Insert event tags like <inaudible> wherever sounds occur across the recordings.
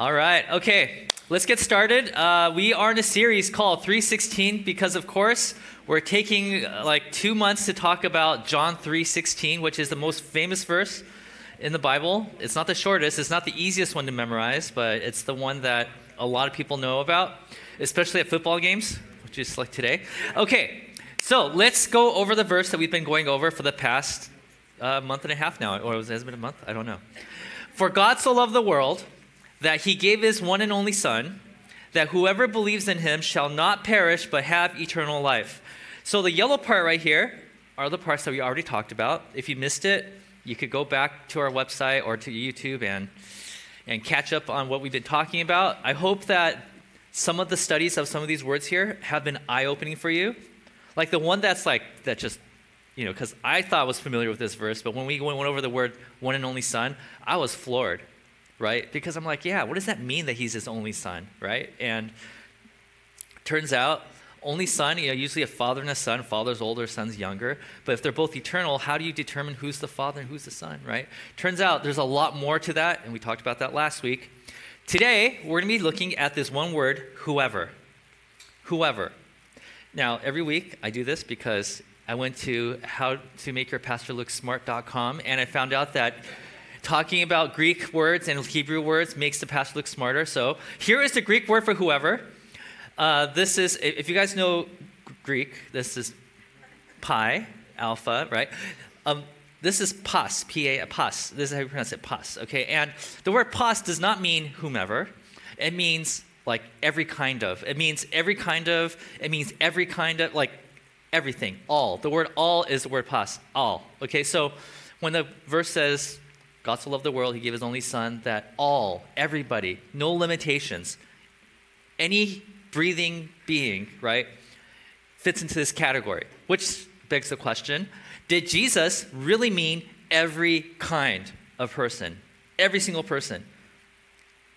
All right, okay, let's get started. Uh, we are in a series called 316 because, of course, we're taking uh, like two months to talk about John 316, which is the most famous verse in the Bible. It's not the shortest, it's not the easiest one to memorize, but it's the one that a lot of people know about, especially at football games, which is like today. Okay, so let's go over the verse that we've been going over for the past uh, month and a half now, or has it been a month? I don't know. For God so loved the world that he gave his one and only Son, that whoever believes in him shall not perish but have eternal life. So the yellow part right here are the parts that we already talked about. If you missed it, you could go back to our website or to YouTube and and catch up on what we've been talking about. I hope that some of the studies of some of these words here have been eye-opening for you. Like the one that's like that just you know, because I thought I was familiar with this verse, but when we went over the word one and only son, I was floored right? Because I'm like, yeah, what does that mean that he's his only son, right? And turns out, only son, you know, usually a father and a son, father's older, son's younger. But if they're both eternal, how do you determine who's the father and who's the son, right? Turns out there's a lot more to that, and we talked about that last week. Today, we're going to be looking at this one word, whoever. Whoever. Now, every week I do this because I went to howtomakeyourpastorlooksmart.com and I found out that talking about Greek words and Hebrew words makes the pastor look smarter. So here is the Greek word for whoever. Uh, this is, if you guys know Greek, this is pi, alpha, right? Um, this is pas, P-A, pas. This is how you pronounce it, pas, okay? And the word pas does not mean whomever. It means like every kind of. It means every kind of. It means every kind of, like everything, all. The word all is the word pas, all. Okay, so when the verse says, God so loved the world, he gave his only son that all, everybody, no limitations, any breathing being, right, fits into this category. Which begs the question did Jesus really mean every kind of person? Every single person?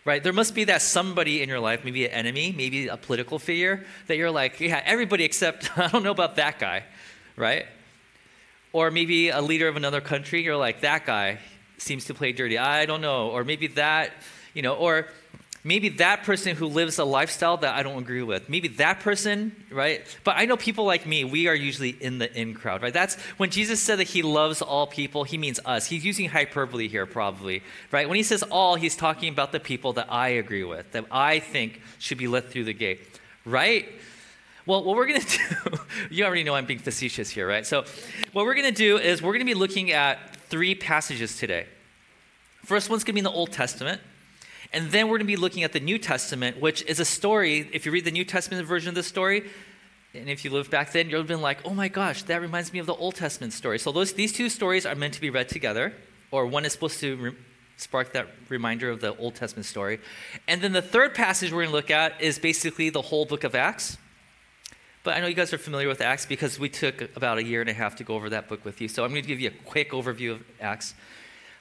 Right? There must be that somebody in your life, maybe an enemy, maybe a political figure, that you're like, yeah, everybody except, <laughs> I don't know about that guy, right? Or maybe a leader of another country, you're like, that guy, seems to play dirty. I don't know. Or maybe that, you know, or maybe that person who lives a lifestyle that I don't agree with. Maybe that person, right? But I know people like me, we are usually in the in crowd, right? That's when Jesus said that he loves all people, he means us. He's using hyperbole here, probably, right? When he says all, he's talking about the people that I agree with, that I think should be let through the gate, right? Well, what we're going <laughs> to do, you already know I'm being facetious here, right? So, what we're going to do is we're going to be looking at three passages today. First one's going to be in the Old Testament. And then we're going to be looking at the New Testament, which is a story. If you read the New Testament version of the story, and if you lived back then, you'll have been like, oh my gosh, that reminds me of the Old Testament story. So those, these two stories are meant to be read together, or one is supposed to re- spark that reminder of the Old Testament story. And then the third passage we're going to look at is basically the whole book of Acts. But I know you guys are familiar with Acts because we took about a year and a half to go over that book with you. So I'm going to give you a quick overview of Acts.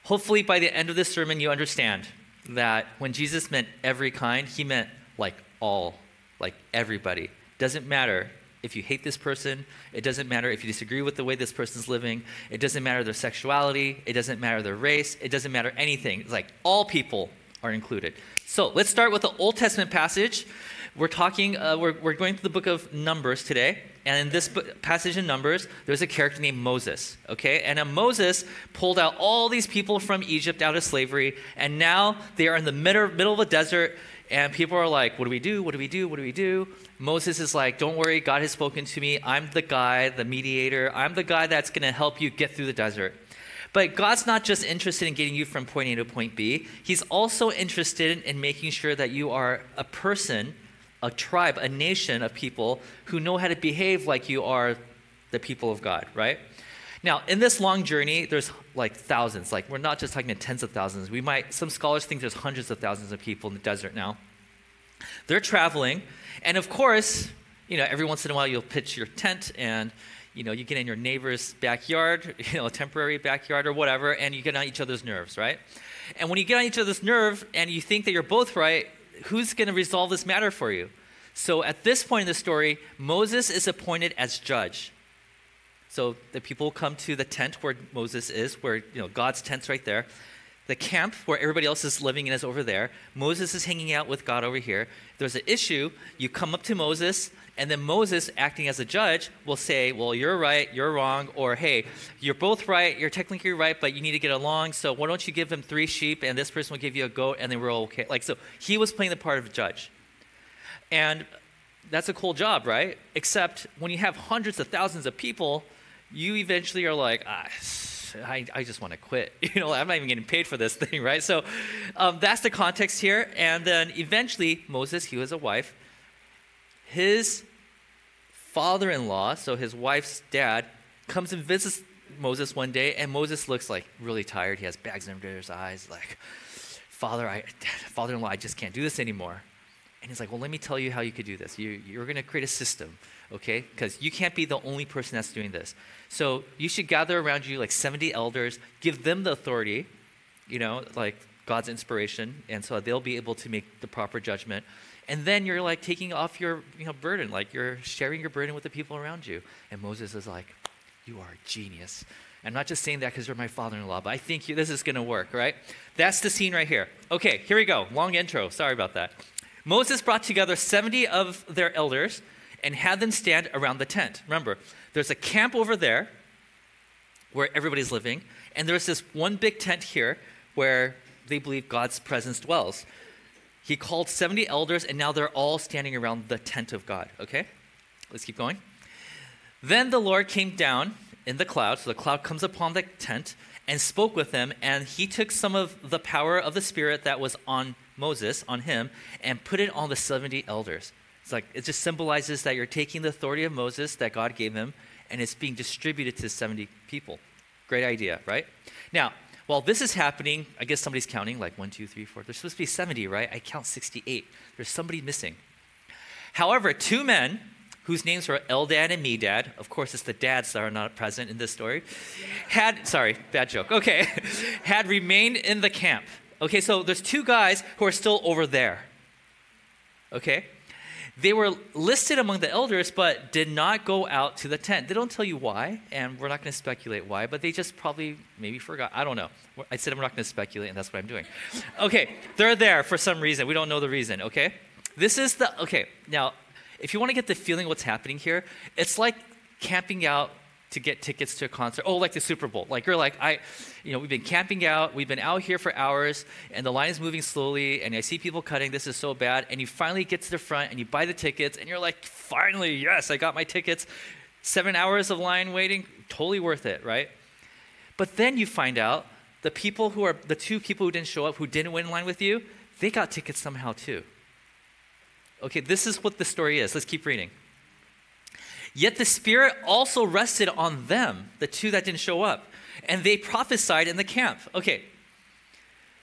Hopefully, by the end of this sermon, you understand that when Jesus meant every kind, he meant like all, like everybody. Doesn't matter if you hate this person, it doesn't matter if you disagree with the way this person's living, it doesn't matter their sexuality, it doesn't matter their race, it doesn't matter anything. It's like all people are included. So let's start with the Old Testament passage. We're talking, uh, we're, we're going through the book of Numbers today. And in this passage in Numbers, there's a character named Moses, okay? And Moses pulled out all these people from Egypt out of slavery, and now they are in the middle, middle of a desert, and people are like, What do we do? What do we do? What do we do? Moses is like, Don't worry, God has spoken to me. I'm the guy, the mediator. I'm the guy that's going to help you get through the desert. But God's not just interested in getting you from point A to point B, He's also interested in making sure that you are a person a tribe, a nation of people who know how to behave like you are the people of God, right? Now, in this long journey, there's like thousands. Like, we're not just talking about tens of thousands. We might, some scholars think there's hundreds of thousands of people in the desert now. They're traveling, and of course, you know, every once in a while you'll pitch your tent and you know, you get in your neighbor's backyard, <laughs> you know, a temporary backyard or whatever, and you get on each other's nerves, right? And when you get on each other's nerve and you think that you're both right, who's going to resolve this matter for you? So at this point in the story, Moses is appointed as judge. So the people come to the tent where Moses is, where you know God's tent's right there. The camp where everybody else is living and is over there. Moses is hanging out with God over here. If there's an issue, you come up to Moses, and then Moses, acting as a judge, will say, Well, you're right, you're wrong, or Hey, you're both right, you're technically right, but you need to get along, so why don't you give him three sheep, and this person will give you a goat, and then we're all okay. Like, so he was playing the part of a judge. And that's a cool job, right? Except when you have hundreds of thousands of people, you eventually are like, ah, I, I just want to quit. <laughs> You know, I'm not even getting paid for this thing, right? So um, that's the context here. And then eventually, Moses, he was a wife. His father in law, so his wife's dad, comes and visits Moses one day, and Moses looks like really tired. He has bags under his eyes, like, Father, I, <laughs> father in law, I just can't do this anymore. And he's like, Well, let me tell you how you could do this. You, you're going to create a system, okay? Because you can't be the only person that's doing this. So you should gather around you like 70 elders, give them the authority, you know, like God's inspiration, and so they'll be able to make the proper judgment. And then you're like taking off your you know, burden, like you're sharing your burden with the people around you. And Moses is like, You are a genius. I'm not just saying that because you're my father in law, but I think you, this is going to work, right? That's the scene right here. Okay, here we go. Long intro. Sorry about that. Moses brought together 70 of their elders and had them stand around the tent. Remember, there's a camp over there where everybody's living, and there's this one big tent here where they believe God's presence dwells. He called 70 elders, and now they're all standing around the tent of God. Okay? Let's keep going. Then the Lord came down in the cloud, so the cloud comes upon the tent and spoke with them, and he took some of the power of the Spirit that was on Moses, on him, and put it on the 70 elders. It's like it just symbolizes that you're taking the authority of Moses that God gave him and it's being distributed to 70 people. Great idea, right? Now, while this is happening, I guess somebody's counting like one, two, three, four. There's supposed to be 70, right? I count 68. There's somebody missing. However, two men whose names were Eldad and Medad, of course, it's the dads that are not present in this story, had, sorry, bad joke, okay, <laughs> had remained in the camp. Okay, so there's two guys who are still over there. Okay? They were listed among the elders, but did not go out to the tent. They don't tell you why, and we're not going to speculate why, but they just probably maybe forgot. I don't know. I said I'm not going to speculate, and that's what I'm doing. Okay, they're there for some reason. We don't know the reason, okay? This is the, okay, now, if you want to get the feeling what's happening here, it's like camping out to get tickets to a concert. Oh, like the Super Bowl. Like you're like, I, you know, we've been camping out, we've been out here for hours, and the line is moving slowly, and I see people cutting. This is so bad. And you finally get to the front and you buy the tickets, and you're like, finally, yes, I got my tickets. Seven hours of line waiting, totally worth it, right? But then you find out the people who are the two people who didn't show up, who didn't wait in line with you, they got tickets somehow too. Okay, this is what the story is. Let's keep reading. Yet the Spirit also rested on them, the two that didn't show up, and they prophesied in the camp. Okay,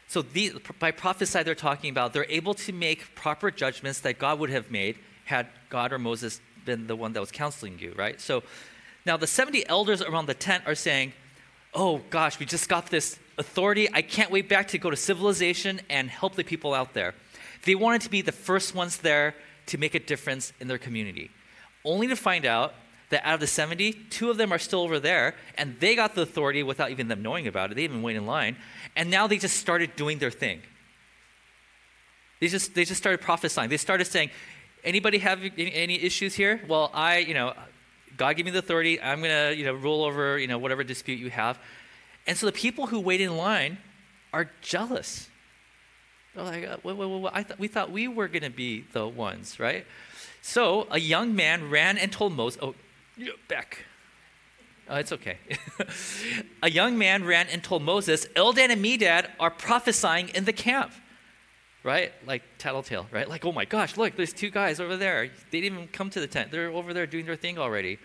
so these, by prophesy, they're talking about they're able to make proper judgments that God would have made had God or Moses been the one that was counseling you, right? So now the 70 elders around the tent are saying, Oh gosh, we just got this authority. I can't wait back to go to civilization and help the people out there. They wanted to be the first ones there to make a difference in their community only to find out that out of the 70, two of them are still over there, and they got the authority without even them knowing about it. They even wait in line, and now they just started doing their thing. They just, they just started prophesying. They started saying, anybody have any issues here? Well, I, you know, God gave me the authority. I'm going to, you know, rule over, you know, whatever dispute you have. And so the people who wait in line are jealous. They're like, uh, wait, wait, wait, I th- we thought we were going to be the ones, right? So a young man ran and told Moses, oh, back. Oh, it's okay. <laughs> a young man ran and told Moses, Eldad and Medad are prophesying in the camp. Right? Like tattletale, right? Like, oh my gosh, look, there's two guys over there. They didn't even come to the tent. They're over there doing their thing already.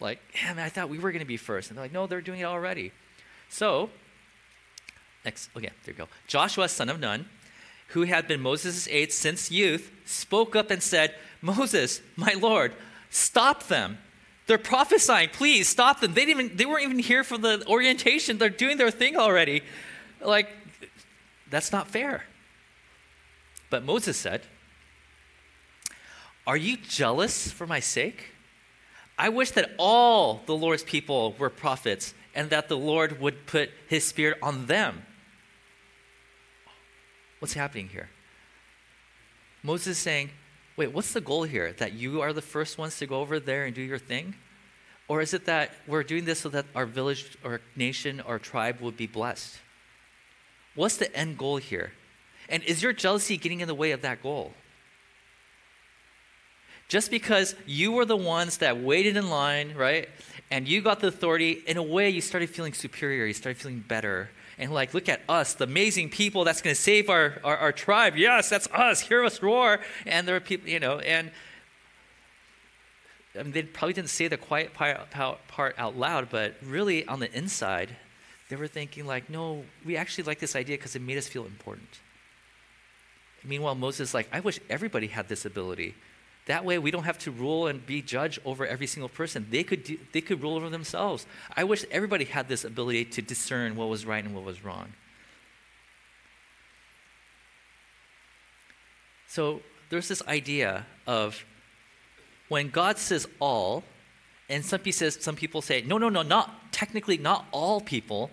Like, yeah, man, I thought we were going to be first. And they're like, no, they're doing it already. So, next, okay, there you go. Joshua, son of Nun, who had been Moses' aide since youth, spoke up and said, Moses, my Lord, stop them. They're prophesying. Please stop them. They didn't even they weren't even here for the orientation. They're doing their thing already. Like that's not fair. But Moses said, Are you jealous for my sake? I wish that all the Lord's people were prophets and that the Lord would put his spirit on them. What's happening here? Moses is saying, wait, what's the goal here? That you are the first ones to go over there and do your thing? Or is it that we're doing this so that our village or nation or tribe would be blessed? What's the end goal here? And is your jealousy getting in the way of that goal? Just because you were the ones that waited in line, right? And you got the authority, in a way, you started feeling superior. You started feeling better. And like, look at us, the amazing people that's going to save our, our, our, tribe. Yes, that's us. Hear us roar. And there are people, you know, and I mean, they probably didn't say the quiet part out loud, but really on the inside, they were thinking, like, no, we actually like this idea because it made us feel important. Meanwhile, Moses like, I wish everybody had this ability. That way, we don't have to rule and be judge over every single person. They could, do, they could rule over themselves. I wish everybody had this ability to discern what was right and what was wrong. So there's this idea of when God says all, and some people, says, some people say, no, no, no, not technically not all people,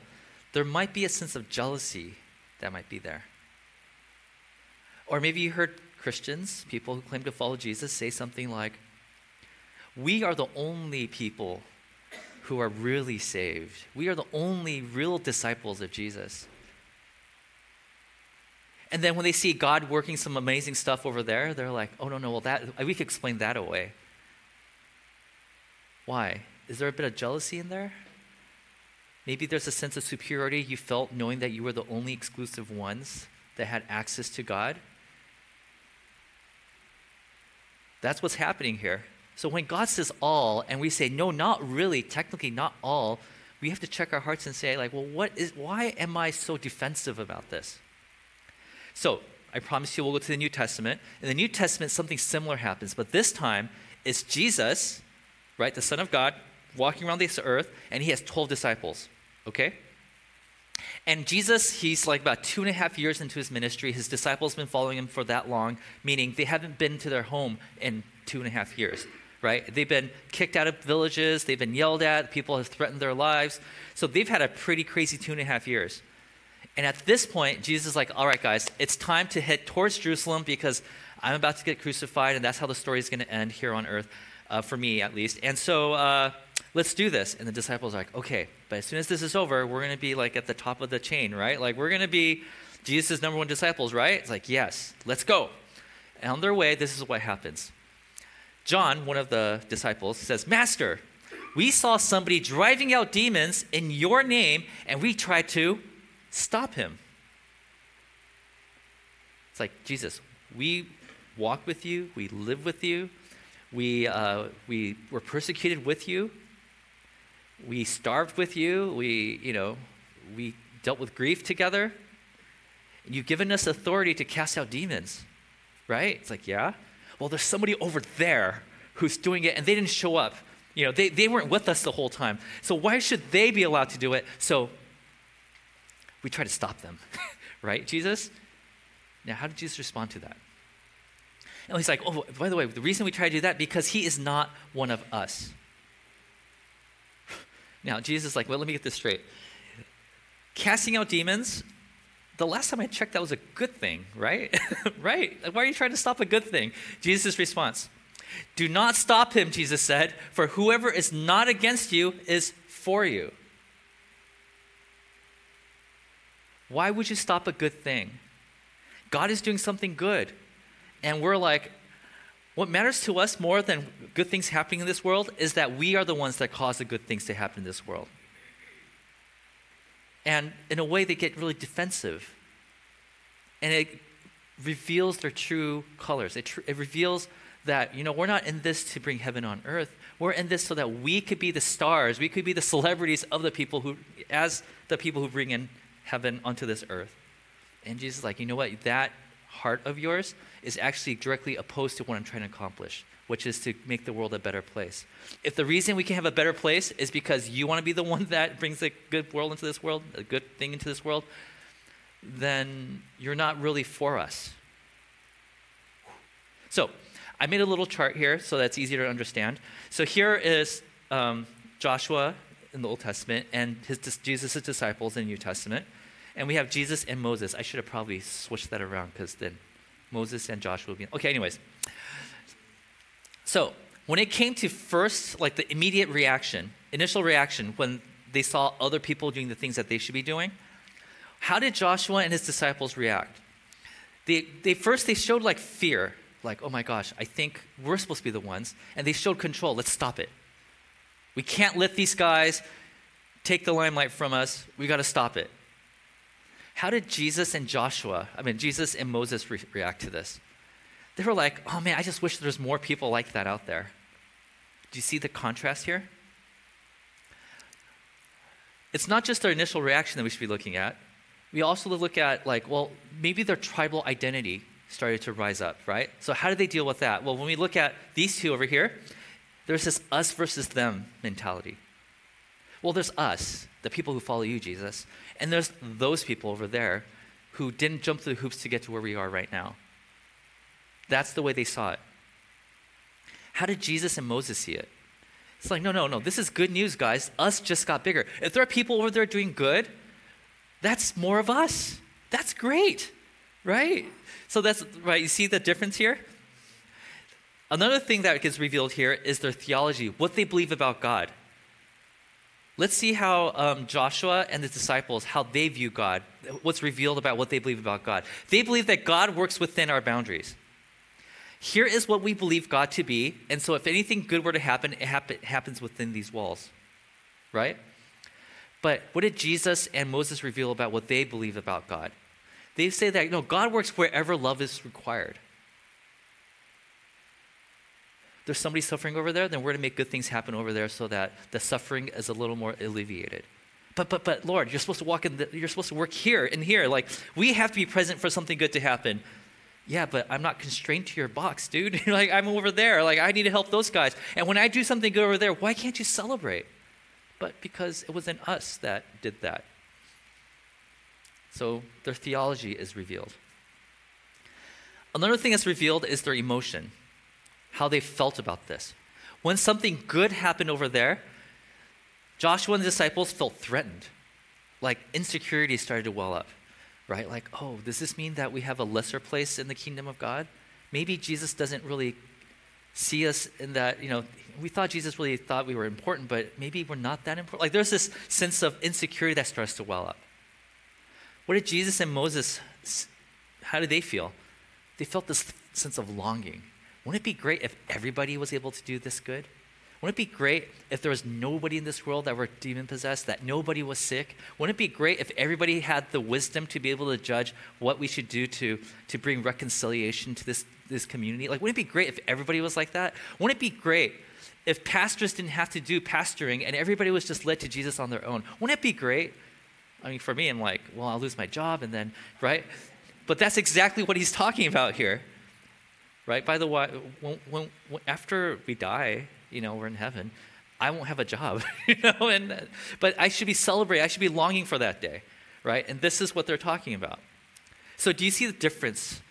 there might be a sense of jealousy that might be there. Or maybe you heard Christians, people who claim to follow Jesus, say something like, We are the only people who are really saved. We are the only real disciples of Jesus. And then when they see God working some amazing stuff over there, they're like, oh, no, no, well, that, we could explain that away. Why? Is there a bit of jealousy in there? Maybe there's a sense of superiority you felt knowing that you were the only exclusive ones that had access to God. That's what's happening here. So when God says all, and we say, no, not really, technically not all, we have to check our hearts and say, like, well, what is, why am I so defensive about this? So I promise you we'll go to the New Testament. In the New Testament, something similar happens, but this time it's Jesus, right, the Son of God, walking around this earth, and he has 12 disciples, okay? And Jesus, he's like about two and a half years into his ministry. His disciples have been following him for that long, meaning they haven't been to their home in two and a half years, right? They've been kicked out of villages, they've been yelled at, people have threatened their lives. So they've had a pretty crazy two and a half years. And at this point, Jesus is like, all right, guys, it's time to head towards Jerusalem because I'm about to get crucified, and that's how the story is going to end here on earth, uh, for me at least. And so, uh, let's do this. And the disciples are like, okay, but as soon as this is over, we're going to be like at the top of the chain, right? Like we're going to be Jesus' number one disciples, right? It's like, yes, let's go. And on their way, this is what happens. John, one of the disciples, says, Master, we saw somebody driving out demons in your name, and we tried to stop him. It's like, Jesus, we walk with you, we live with you, we, uh, we were persecuted with you, we starved with you. We, you know, we dealt with grief together. And You've given us authority to cast out demons, right? It's like, yeah. Well, there's somebody over there who's doing it, and they didn't show up. You know, they, they weren't with us the whole time. So why should they be allowed to do it? So we try to stop them, <laughs> right, Jesus? Now, how did Jesus respond to that? And he's like, oh, by the way, the reason we try to do that because he is not one of us. Now, Jesus is like, well, let me get this straight. Casting out demons, the last time I checked, that was a good thing, right? <laughs> right? Why are you trying to stop a good thing? Jesus' response Do not stop him, Jesus said, for whoever is not against you is for you. Why would you stop a good thing? God is doing something good. And we're like, what matters to us more than good things happening in this world is that we are the ones that cause the good things to happen in this world. And in a way, they get really defensive. And it reveals their true colors. It, tr- it reveals that, you know, we're not in this to bring heaven on earth. We're in this so that we could be the stars. We could be the celebrities of the people who, as the people who bring in heaven onto this earth. And Jesus is like, you know what? That heart of yours is actually directly opposed to what I'm trying to accomplish, which is to make the world a better place. If the reason we can have a better place is because you want to be the one that brings a good world into this world, a good thing into this world, then you're not really for us. So, I made a little chart here so that's easier to understand. So, here is um, Joshua in the Old Testament and his, Jesus' disciples in the New Testament. And we have Jesus and Moses. I should have probably switched that around because then Moses and Joshua would be. Okay, anyways. So when it came to first, like the immediate reaction, initial reaction, when they saw other people doing the things that they should be doing, how did Joshua and his disciples react? They, they first they showed like fear, like, oh my gosh, I think we're supposed to be the ones. And they showed control. Let's stop it. We can't let these guys take the limelight from us. We got to stop it. How did Jesus and Joshua, I mean, Jesus and Moses re- react to this? They were like, oh man, I just wish there's more people like that out there. Do you see the contrast here? It's not just their initial reaction that we should be looking at. We also look at, like, well, maybe their tribal identity started to rise up, right? So, how did they deal with that? Well, when we look at these two over here, there's this us versus them mentality. Well, there's us, the people who follow you, Jesus, and there's those people over there who didn't jump through the hoops to get to where we are right now. That's the way they saw it. How did Jesus and Moses see it? It's like, no, no, no, this is good news, guys. Us just got bigger. If there are people over there doing good, that's more of us. That's great, right? So that's right. You see the difference here? Another thing that gets revealed here is their theology, what they believe about God. Let's see how um, Joshua and the disciples, how they view God, what's revealed about what they believe about God. They believe that God works within our boundaries. Here is what we believe God to be, and so if anything good were to happen, it happen, happens within these walls, right? But what did Jesus and Moses reveal about what they believe about God? They say that, you know, God works wherever love is required. There's somebody suffering over there, then we're going to make good things happen over there so that the suffering is a little more alleviated. But, but, but, Lord, you're supposed to walk in, the, you're supposed to work here and here. Like, we have to be present for something good to happen yeah, but I'm not constrained to your box, dude. <laughs> like, I'm over there. Like, I need to help those guys. And when I do something good over there, why can't you celebrate? But because it wasn't us that did that. So their theology is revealed. Another thing that's revealed is their emotion, how they felt about this. When something good happened over there, Joshua and the disciples felt threatened. Like insecurity started to well up right? Like, oh, does this mean that we have a lesser place in the kingdom of God? Maybe Jesus doesn't really see us in that, you know, we thought Jesus really thought we were important, but maybe we're not that important. Like, there's this sense of insecurity that starts to well up. What did Jesus and Moses, how did they feel? They felt this sense of longing. Wouldn't it be great if everybody was able to do this good? Wouldn't it be great if there was nobody in this world that were demon possessed, that nobody was sick? Wouldn't it be great if everybody had the wisdom to be able to judge what we should do to, to bring reconciliation to this, this community? Like, wouldn't it be great if everybody was like that? Wouldn't it be great if pastors didn't have to do pastoring and everybody was just led to Jesus on their own? Wouldn't it be great? I mean, for me, I'm like, well, I'll lose my job and then, right? But that's exactly what he's talking about here, right? By the way, when, when, after we die, you know, we're in heaven, I won't have a job, <laughs> you know, and but I should be celebrating. I should be longing for that day, right? And this is what they're talking about. So do you see the difference?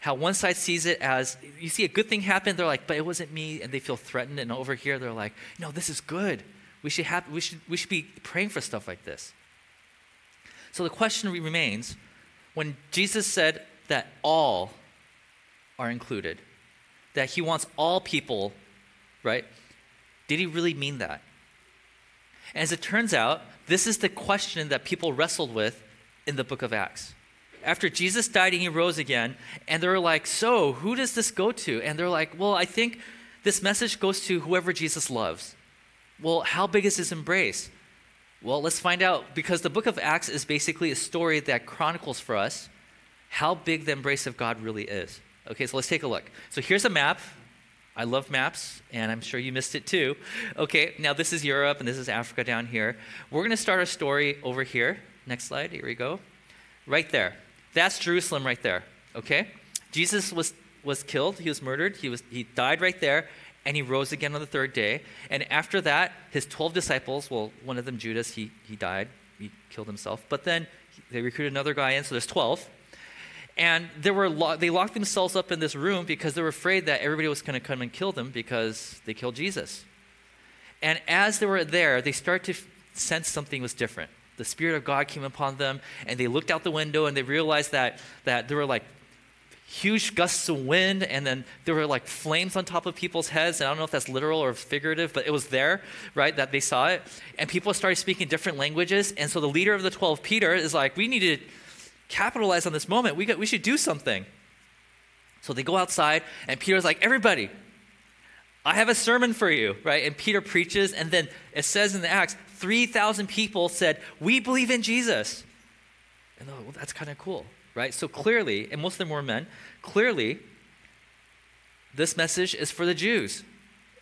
How one side sees it as you see a good thing happen, they're like, but it wasn't me, and they feel threatened, and over here they're like, no, this is good. We should have we should we should be praying for stuff like this. So the question remains, when Jesus said that all are included, that he wants all people right? Did he really mean that? As it turns out, this is the question that people wrestled with in the book of Acts. After Jesus died and he rose again, and they're like, So, who does this go to? And they're like, Well, I think this message goes to whoever Jesus loves. Well, how big is his embrace? Well, let's find out because the book of Acts is basically a story that chronicles for us how big the embrace of God really is. Okay, so let's take a look. So here's a map I love maps, and I'm sure you missed it too. Okay, now this is Europe, and this is Africa down here. We're going to start our story over here. Next slide, here we go. Right there. That's Jerusalem right there, okay? Jesus was, was killed, he was murdered, he, was, he died right there, and he rose again on the third day. And after that, his 12 disciples, well, one of them, Judas, he, he died, he killed himself. But then they recruited another guy in, so there's 12. And they, were lo- they locked themselves up in this room because they were afraid that everybody was going to come and kill them because they killed Jesus. And as they were there, they started to f- sense something was different. the Spirit of God came upon them, and they looked out the window and they realized that, that there were like huge gusts of wind, and then there were like flames on top of people's heads. And I don't know if that's literal or figurative, but it was there, right? That they saw it. And people started speaking different languages. And so the leader of the 12, Peter, is like, we need to capitalize on this moment. We, got, we should do something. So they go outside, and Peter's like, everybody, I have a sermon for you, right? And Peter preaches, and then it says in the Acts, 3,000 people said, We believe in Jesus. And well, that's kind of cool right? So clearly, and most of them were men, clearly, this message is for the Jews,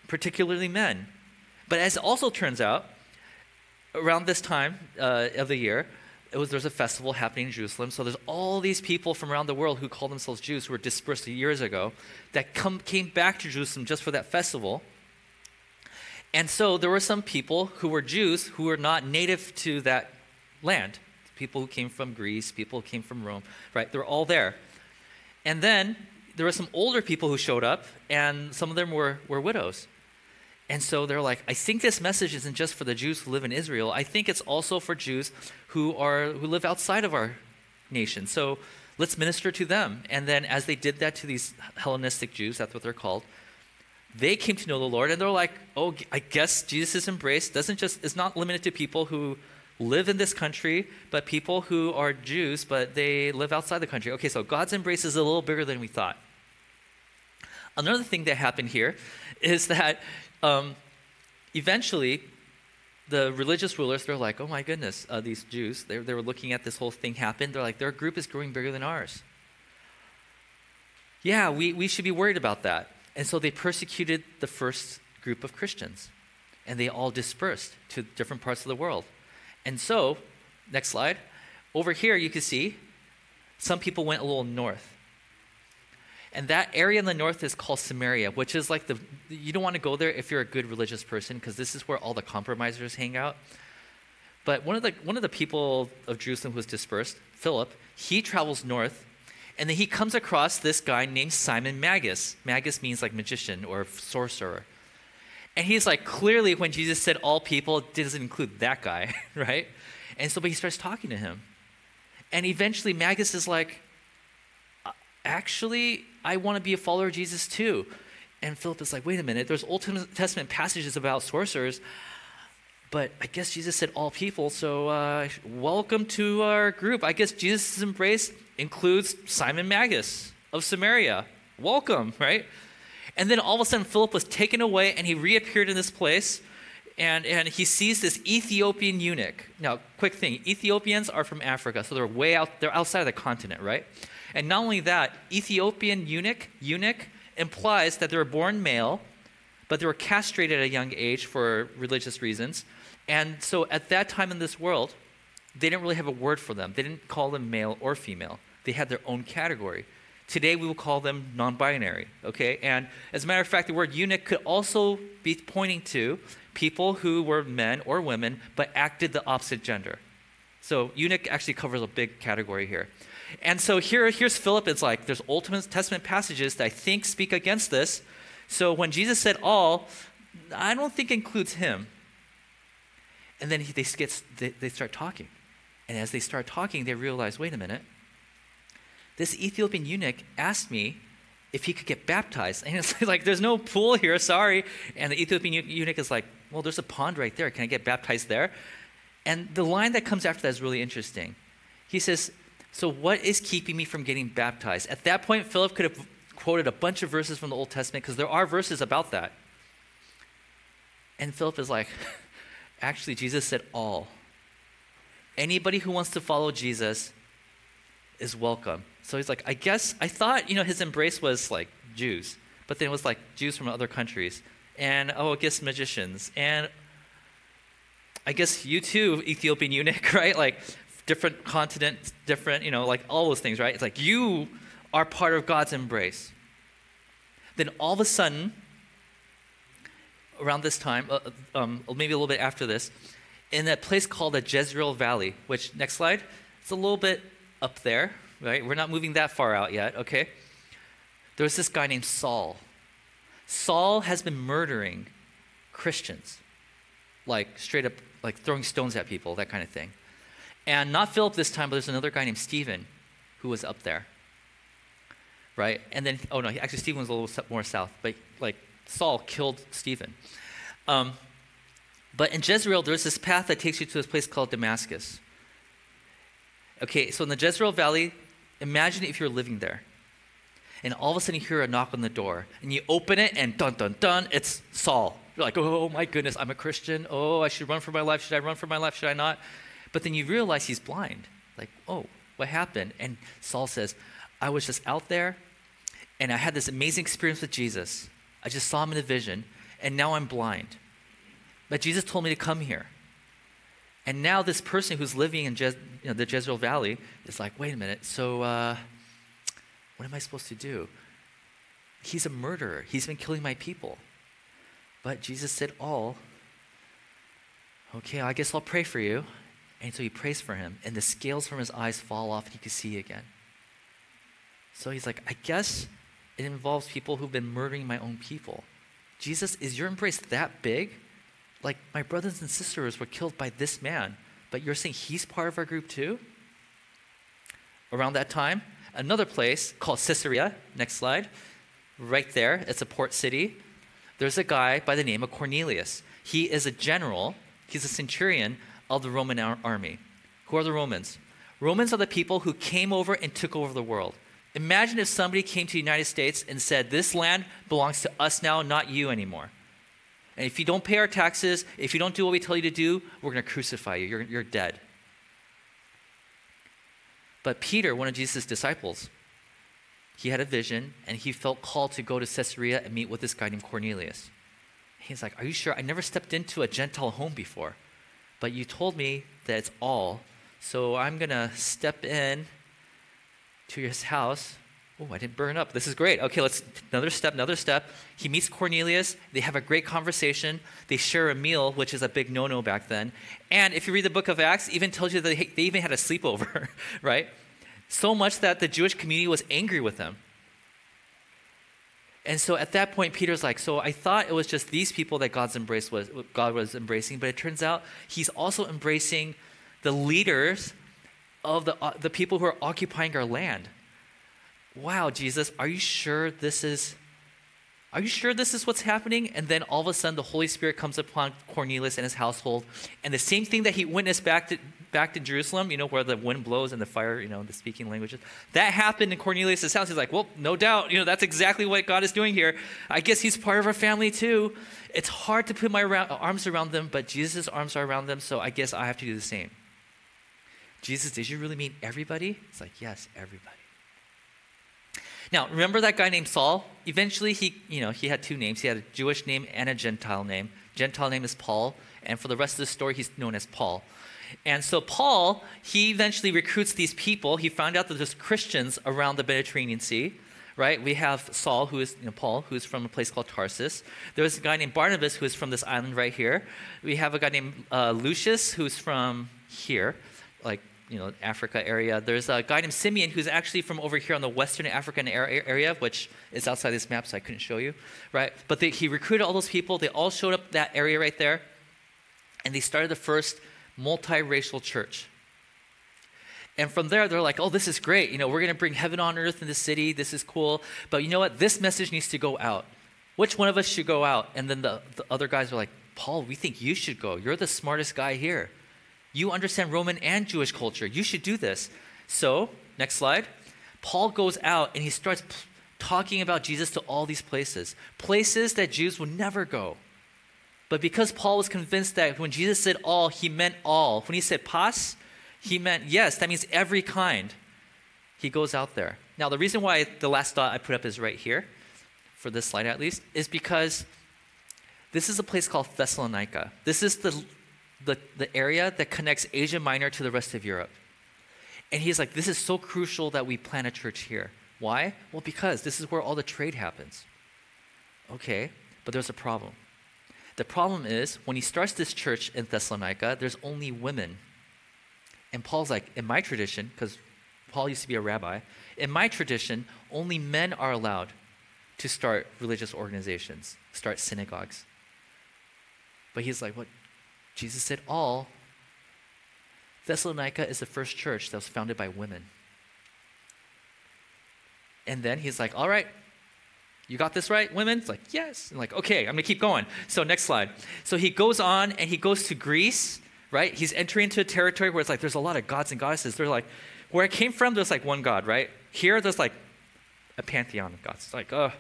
particularly men. But as it also turns out, around this time uh, of the year, it was, there's a festival happening in Jerusalem. So there's all these people from around the world who call themselves Jews who were dispersed years ago that come, came back to Jerusalem just for that festival. And so there were some people who were Jews who were not native to that land people who came from Greece, people who came from Rome, right? They're all there. And then there were some older people who showed up, and some of them were, were widows. And so they're like, I think this message isn't just for the Jews who live in Israel. I think it's also for Jews who are who live outside of our nation. So let's minister to them. And then as they did that to these Hellenistic Jews, that's what they're called, they came to know the Lord and they're like, oh, I guess Jesus' embrace doesn't just is not limited to people who live in this country, but people who are Jews, but they live outside the country. Okay, so God's embrace is a little bigger than we thought. Another thing that happened here is that um, eventually the religious rulers, they're like, oh my goodness, uh, these Jews, they, they were looking at this whole thing happen. They're like, their group is growing bigger than ours. Yeah, we, we should be worried about that. And so they persecuted the first group of Christians, and they all dispersed to different parts of the world. And so, next slide. Over here, you can see some people went a little north. And that area in the north is called Samaria, which is like the, you don't want to go there if you're a good religious person, because this is where all the compromisers hang out. But one of, the, one of the people of Jerusalem who was dispersed, Philip, he travels north, and then he comes across this guy named Simon Magus. Magus means like magician or sorcerer. And he's like, clearly, when Jesus said all people, doesn't include that guy, <laughs> right? And so, but he starts talking to him. And eventually, Magus is like, actually, I want to be a follower of Jesus too. And Philip is like, wait a minute, there's Old Testament passages about sorcerers, but I guess Jesus said all people, so uh, welcome to our group. I guess Jesus' embrace includes Simon Magus of Samaria. Welcome, right? And then all of a sudden, Philip was taken away and he reappeared in this place. And, and he sees this Ethiopian eunuch. Now, quick thing Ethiopians are from Africa, so they're way out, they're outside of the continent, right? And not only that, Ethiopian eunuch, eunuch implies that they were born male, but they were castrated at a young age for religious reasons. And so at that time in this world, they didn't really have a word for them. They didn't call them male or female. They had their own category. Today we will call them non binary, okay? And as a matter of fact, the word eunuch could also be pointing to people who were men or women but acted the opposite gender. So eunuch actually covers a big category here. And so here, here's Philip. It's like there's Old Testament passages that I think speak against this. So when Jesus said all, I don't think includes him. And then he, they, get, they, they start talking. And as they start talking, they realize wait a minute, this Ethiopian eunuch asked me if he could get baptized. And it's <laughs> like, there's no pool here, sorry. And the Ethiopian eunuch is like, well, there's a pond right there. Can I get baptized there? And the line that comes after that is really interesting. He says, So what is keeping me from getting baptized? At that point, Philip could have quoted a bunch of verses from the Old Testament because there are verses about that. And Philip is like, <laughs> Actually, Jesus said all. Anybody who wants to follow Jesus is welcome. So he's like, I guess, I thought, you know, his embrace was like Jews, but then it was like Jews from other countries. And, oh, I guess magicians. And I guess you too, Ethiopian eunuch, <laughs> right? Like different continent, different, you know, like all those things, right? It's like you are part of God's embrace. Then all of a sudden, around this time, uh, um, maybe a little bit after this, in that place called the Jezreel Valley, which, next slide, it's a little bit up there, right? We're not moving that far out yet, okay? There was this guy named Saul. Saul has been murdering Christians, like straight up, like throwing stones at people, that kind of thing. And not Philip this time, but there's another guy named Stephen who was up there. Right? And then, oh no, actually, Stephen was a little more south, but like Saul killed Stephen. Um, but in Jezreel, there's this path that takes you to this place called Damascus. Okay, so in the Jezreel Valley, imagine if you're living there. And all of a sudden you hear a knock on the door, and you open it, and dun dun dun, it's Saul. You're like, oh my goodness, I'm a Christian. Oh, I should run for my life. Should I run for my life? Should I not? But then you realize he's blind. Like, oh, what happened? And Saul says, I was just out there, and I had this amazing experience with Jesus. I just saw him in a vision, and now I'm blind. But Jesus told me to come here. And now this person who's living in you know, the Jezreel Valley is like, wait a minute, so uh, what am I supposed to do? He's a murderer. He's been killing my people. But Jesus said, all. Okay, I guess I'll pray for you. And so he prays for him, and the scales from his eyes fall off, and he can see again. So he's like, I guess it involves people who've been murdering my own people. Jesus, is your embrace that big? Like, my brothers and sisters were killed by this man, but you're saying he's part of our group too? Around that time, another place called Caesarea, next slide, right there, it's a port city. There's a guy by the name of Cornelius. He is a general, he's a centurion of the Roman army. Who are the Romans? Romans are the people who came over and took over the world. Imagine if somebody came to the United States and said, This land belongs to us now, not you anymore. And if you don't pay our taxes, if you don't do what we tell you to do, we're going to crucify you. You're, you're dead. But Peter, one of Jesus' disciples, he had a vision and he felt called to go to Caesarea and meet with this guy named Cornelius. He's like, Are you sure? I never stepped into a Gentile home before, but you told me that it's all. So I'm going to step in to his house Oh, I didn't burn up. This is great. Okay, let's another step, another step. He meets Cornelius. They have a great conversation. They share a meal, which is a big no-no back then. And if you read the book of Acts, even tells you that they, they even had a sleepover, <laughs> right? So much that the Jewish community was angry with them. And so at that point, Peter's like, so I thought it was just these people that God's embrace was God was embracing, but it turns out he's also embracing the leaders of the, uh, the people who are occupying our land. Wow, Jesus, are you sure this is are you sure this is what's happening? And then all of a sudden the Holy Spirit comes upon Cornelius and his household. And the same thing that he witnessed back to back to Jerusalem, you know, where the wind blows and the fire, you know, the speaking languages. That happened in Cornelius' house. He's like, well, no doubt, you know, that's exactly what God is doing here. I guess he's part of our family too. It's hard to put my arms around them, but Jesus' arms are around them, so I guess I have to do the same. Jesus, did you really mean everybody? It's like, yes, everybody. Now, remember that guy named Saul? Eventually, he, you know, he had two names. He had a Jewish name and a Gentile name. Gentile name is Paul, and for the rest of the story, he's known as Paul. And so Paul, he eventually recruits these people. He found out that there's Christians around the Mediterranean Sea, right? We have Saul, who is you know, Paul, who is from a place called Tarsus. There's a guy named Barnabas, who is from this island right here. We have a guy named uh, Lucius, who's from here, you know, Africa area. There's a guy named Simeon who's actually from over here on the Western African area, which is outside this map, so I couldn't show you, right? But they, he recruited all those people. They all showed up that area right there, and they started the first multiracial church. And from there, they're like, oh, this is great. You know, we're going to bring heaven on earth in the city. This is cool. But you know what? This message needs to go out. Which one of us should go out? And then the, the other guys are like, Paul, we think you should go. You're the smartest guy here. You understand Roman and Jewish culture. You should do this. So, next slide. Paul goes out and he starts p- talking about Jesus to all these places, places that Jews would never go. But because Paul was convinced that when Jesus said all, he meant all. When he said pas, he meant yes, that means every kind. He goes out there. Now, the reason why the last dot I put up is right here, for this slide at least, is because this is a place called Thessalonica. This is the the, the area that connects Asia Minor to the rest of Europe. And he's like, this is so crucial that we plant a church here. Why? Well, because this is where all the trade happens. Okay, but there's a problem. The problem is when he starts this church in Thessalonica, there's only women. And Paul's like, in my tradition, because Paul used to be a rabbi, in my tradition, only men are allowed to start religious organizations, start synagogues. But he's like, what? Jesus said all. Thessalonica is the first church that was founded by women. And then he's like, all right, you got this right, women? It's like, yes. And like, okay, I'm gonna keep going. So next slide. So he goes on and he goes to Greece, right? He's entering into a territory where it's like there's a lot of gods and goddesses. They're like, where I came from, there's like one god, right? Here, there's like a pantheon of gods. It's like, oh.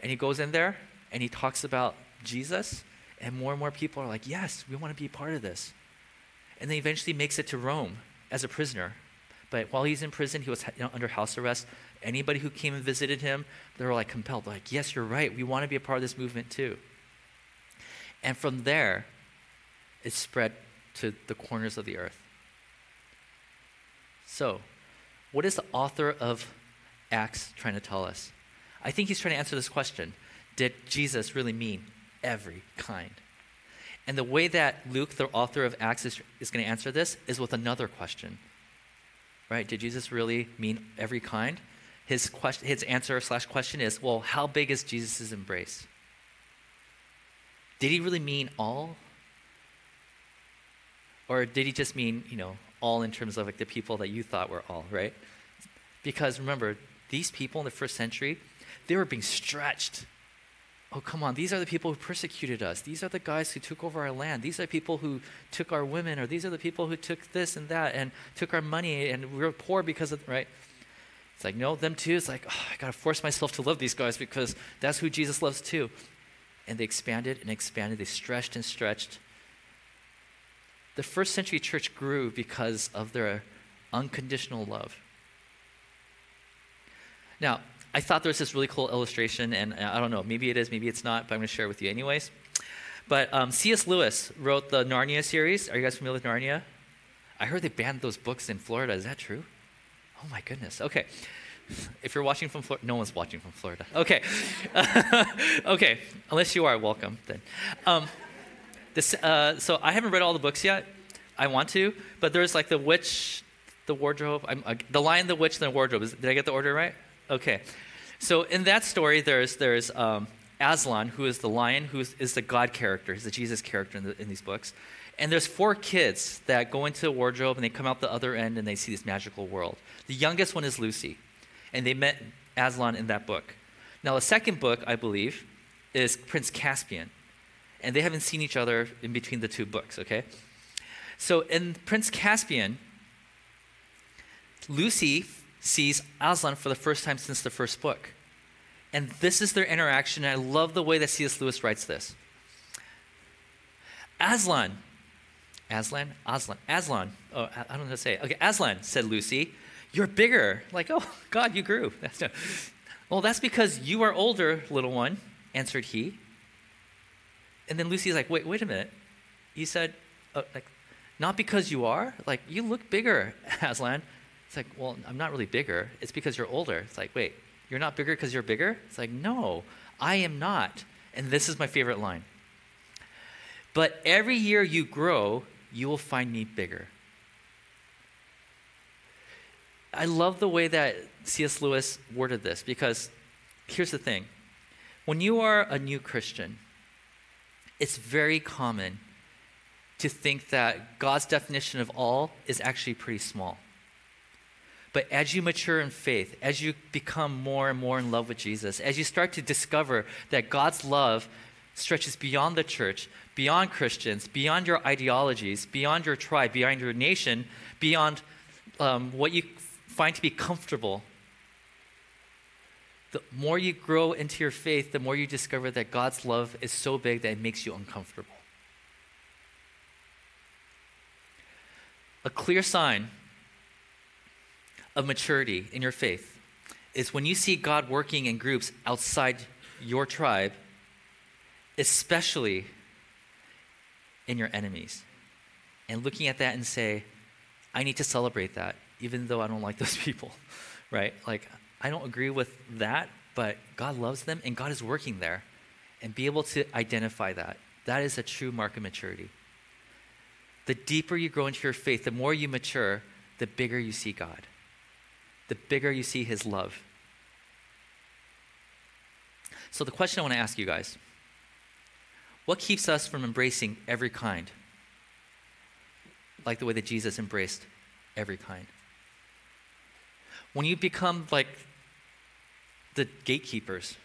And he goes in there and he talks about Jesus, and more and more people are like, yes, we want to be a part of this. And then eventually makes it to Rome as a prisoner. But while he's in prison, he was you know, under house arrest. Anybody who came and visited him, they were like compelled, like, yes, you're right. We want to be a part of this movement too. And from there, it spread to the corners of the earth. So, what is the author of Acts trying to tell us? I think he's trying to answer this question Did Jesus really mean every kind? And the way that Luke, the author of Acts, is, is going to answer this is with another question. Right? Did Jesus really mean every kind? His, question, his answer slash question is well, how big is Jesus' embrace? Did he really mean all? Or did he just mean, you know, all in terms of like the people that you thought were all, right? Because remember, these people in the first century, they were being stretched. Oh, come on, these are the people who persecuted us. These are the guys who took over our land. These are people who took our women, or these are the people who took this and that and took our money, and we were poor because of, right? It's like, no, them too. It's like, oh, I got to force myself to love these guys because that's who Jesus loves too. And they expanded and expanded. They stretched and stretched. The first century church grew because of their unconditional love. Now, I thought there was this really cool illustration, and I don't know, maybe it is, maybe it's not, but I'm going to share it with you anyways. But um, C.S. Lewis wrote the Narnia series. Are you guys familiar with Narnia? I heard they banned those books in Florida. Is that true? Oh my goodness. Okay. If you're watching from Florida, no one's watching from Florida. Okay. <laughs> okay. Unless you are, welcome then. Um, this, uh, so I haven't read all the books yet. I want to, but there's like the witch, the wardrobe, uh, the lion, the witch, and the wardrobe. Is, did I get the order right? Okay. So in that story, there's there's um, Aslan, who is the lion, who is, is the God character. He's the Jesus character in, the, in these books. And there's four kids that go into the wardrobe and they come out the other end and they see this magical world. The youngest one is Lucy, and they met Aslan in that book. Now, the second book, I believe, is Prince Caspian, and they haven't seen each other in between the two books, okay? So in Prince Caspian, Lucy sees Aslan for the first time since the first book. And this is their interaction, and I love the way that C.S. Lewis writes this. Aslan Aslan? Aslan. Aslan. Oh, I don't know how to say it. Okay, Aslan, said Lucy. You're bigger. Like, oh, God, you grew. <laughs> well, that's because you are older, little one, answered he. And then Lucy's like, wait, wait a minute. He said, uh, like, not because you are. Like, you look bigger, <laughs> Aslan. It's like, well, I'm not really bigger. It's because you're older. It's like, wait, you're not bigger because you're bigger? It's like, no, I am not. And this is my favorite line. But every year you grow, you will find me bigger. I love the way that C.S. Lewis worded this because here's the thing when you are a new Christian, it's very common to think that God's definition of all is actually pretty small. But as you mature in faith, as you become more and more in love with Jesus, as you start to discover that God's love stretches beyond the church, beyond Christians, beyond your ideologies, beyond your tribe, beyond your nation, beyond um, what you find to be comfortable. The more you grow into your faith, the more you discover that God's love is so big that it makes you uncomfortable. A clear sign of maturity in your faith is when you see God working in groups outside your tribe, especially in your enemies. And looking at that and say, I need to celebrate that, even though I don't like those <laughs> people, right? Like, I don't agree with that, but God loves them and God is working there. And be able to identify that. That is a true mark of maturity. The deeper you grow into your faith, the more you mature, the bigger you see God, the bigger you see His love. So, the question I want to ask you guys what keeps us from embracing every kind? like the way that Jesus embraced every kind. When you become like the gatekeepers,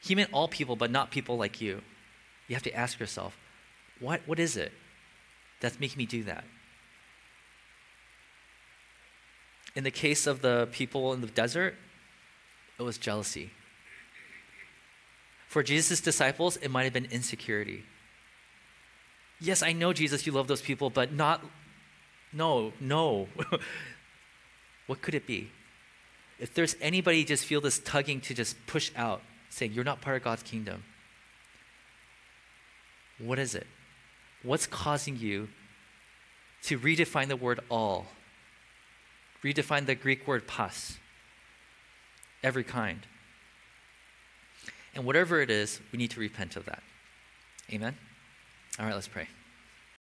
he meant all people, but not people like you. You have to ask yourself, what, what is it that's making me do that? In the case of the people in the desert, it was jealousy. For Jesus' disciples, it might have been insecurity. Yes, I know, Jesus, you love those people, but not, no, no. <laughs> what could it be? If there's anybody just feel this tugging to just push out, saying, You're not part of God's kingdom, what is it? What's causing you to redefine the word all? Redefine the Greek word pas, every kind. And whatever it is, we need to repent of that. Amen? All right, let's pray.